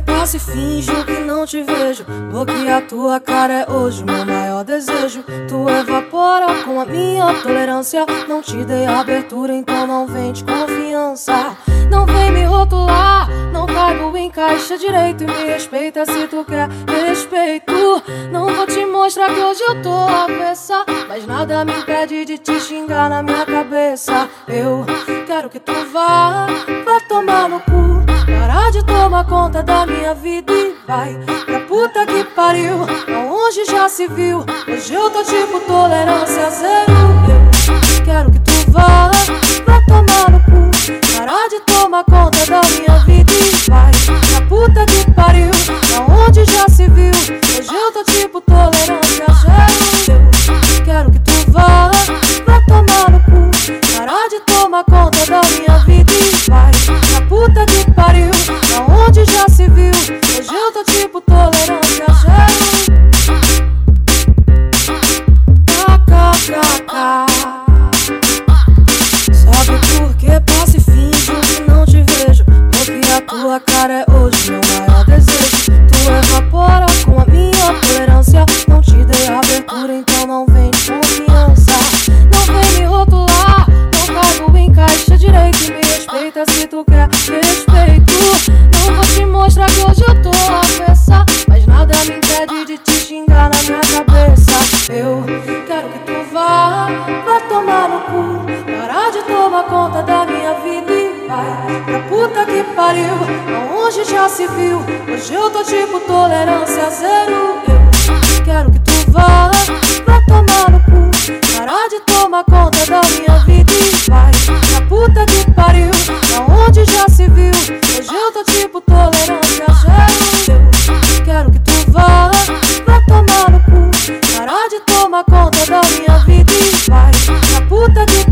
passo e finjo que não te vejo. Porque a tua cara é hoje meu maior desejo. Tu evapora com a minha tolerância. Não te dei abertura, então não vem de confiança. Não vem me rotular, não caibo em caixa direito. E me respeita se tu quer respeito. Não vou te mostrar que hoje eu tô avessa. Mas nada me impede de te xingar na minha cabeça. Eu quero que tu vá, vá tomar no cu. Tomar conta da minha vida e vai pra puta que pariu. Aonde já se viu? Hoje eu tô tipo tolerância zero. Eu quero que tu vá, vá tomar no cu. Parar de tomar conta da cara é hoje meu maior desejo. Tu evapora com a minha tolerância. Não te dei abertura, então não vem de confiança. Não vem me rotular, não caibo em caixa direito. Me respeita se tu quer respeito. Não vou te mostrar que hoje eu tô avessa. Mas civil. Hoje eu tô tipo tolerância zero. Eu quero que tu vá pra tomar no cu. Parar de tomar conta da minha vida e vai pra puta que pariu. Pra onde já se viu? Hoje eu tô tipo tolerância zero. Eu quero que tu vá pra tomar no cu. Parar de tomar conta da minha vida e vai pra puta que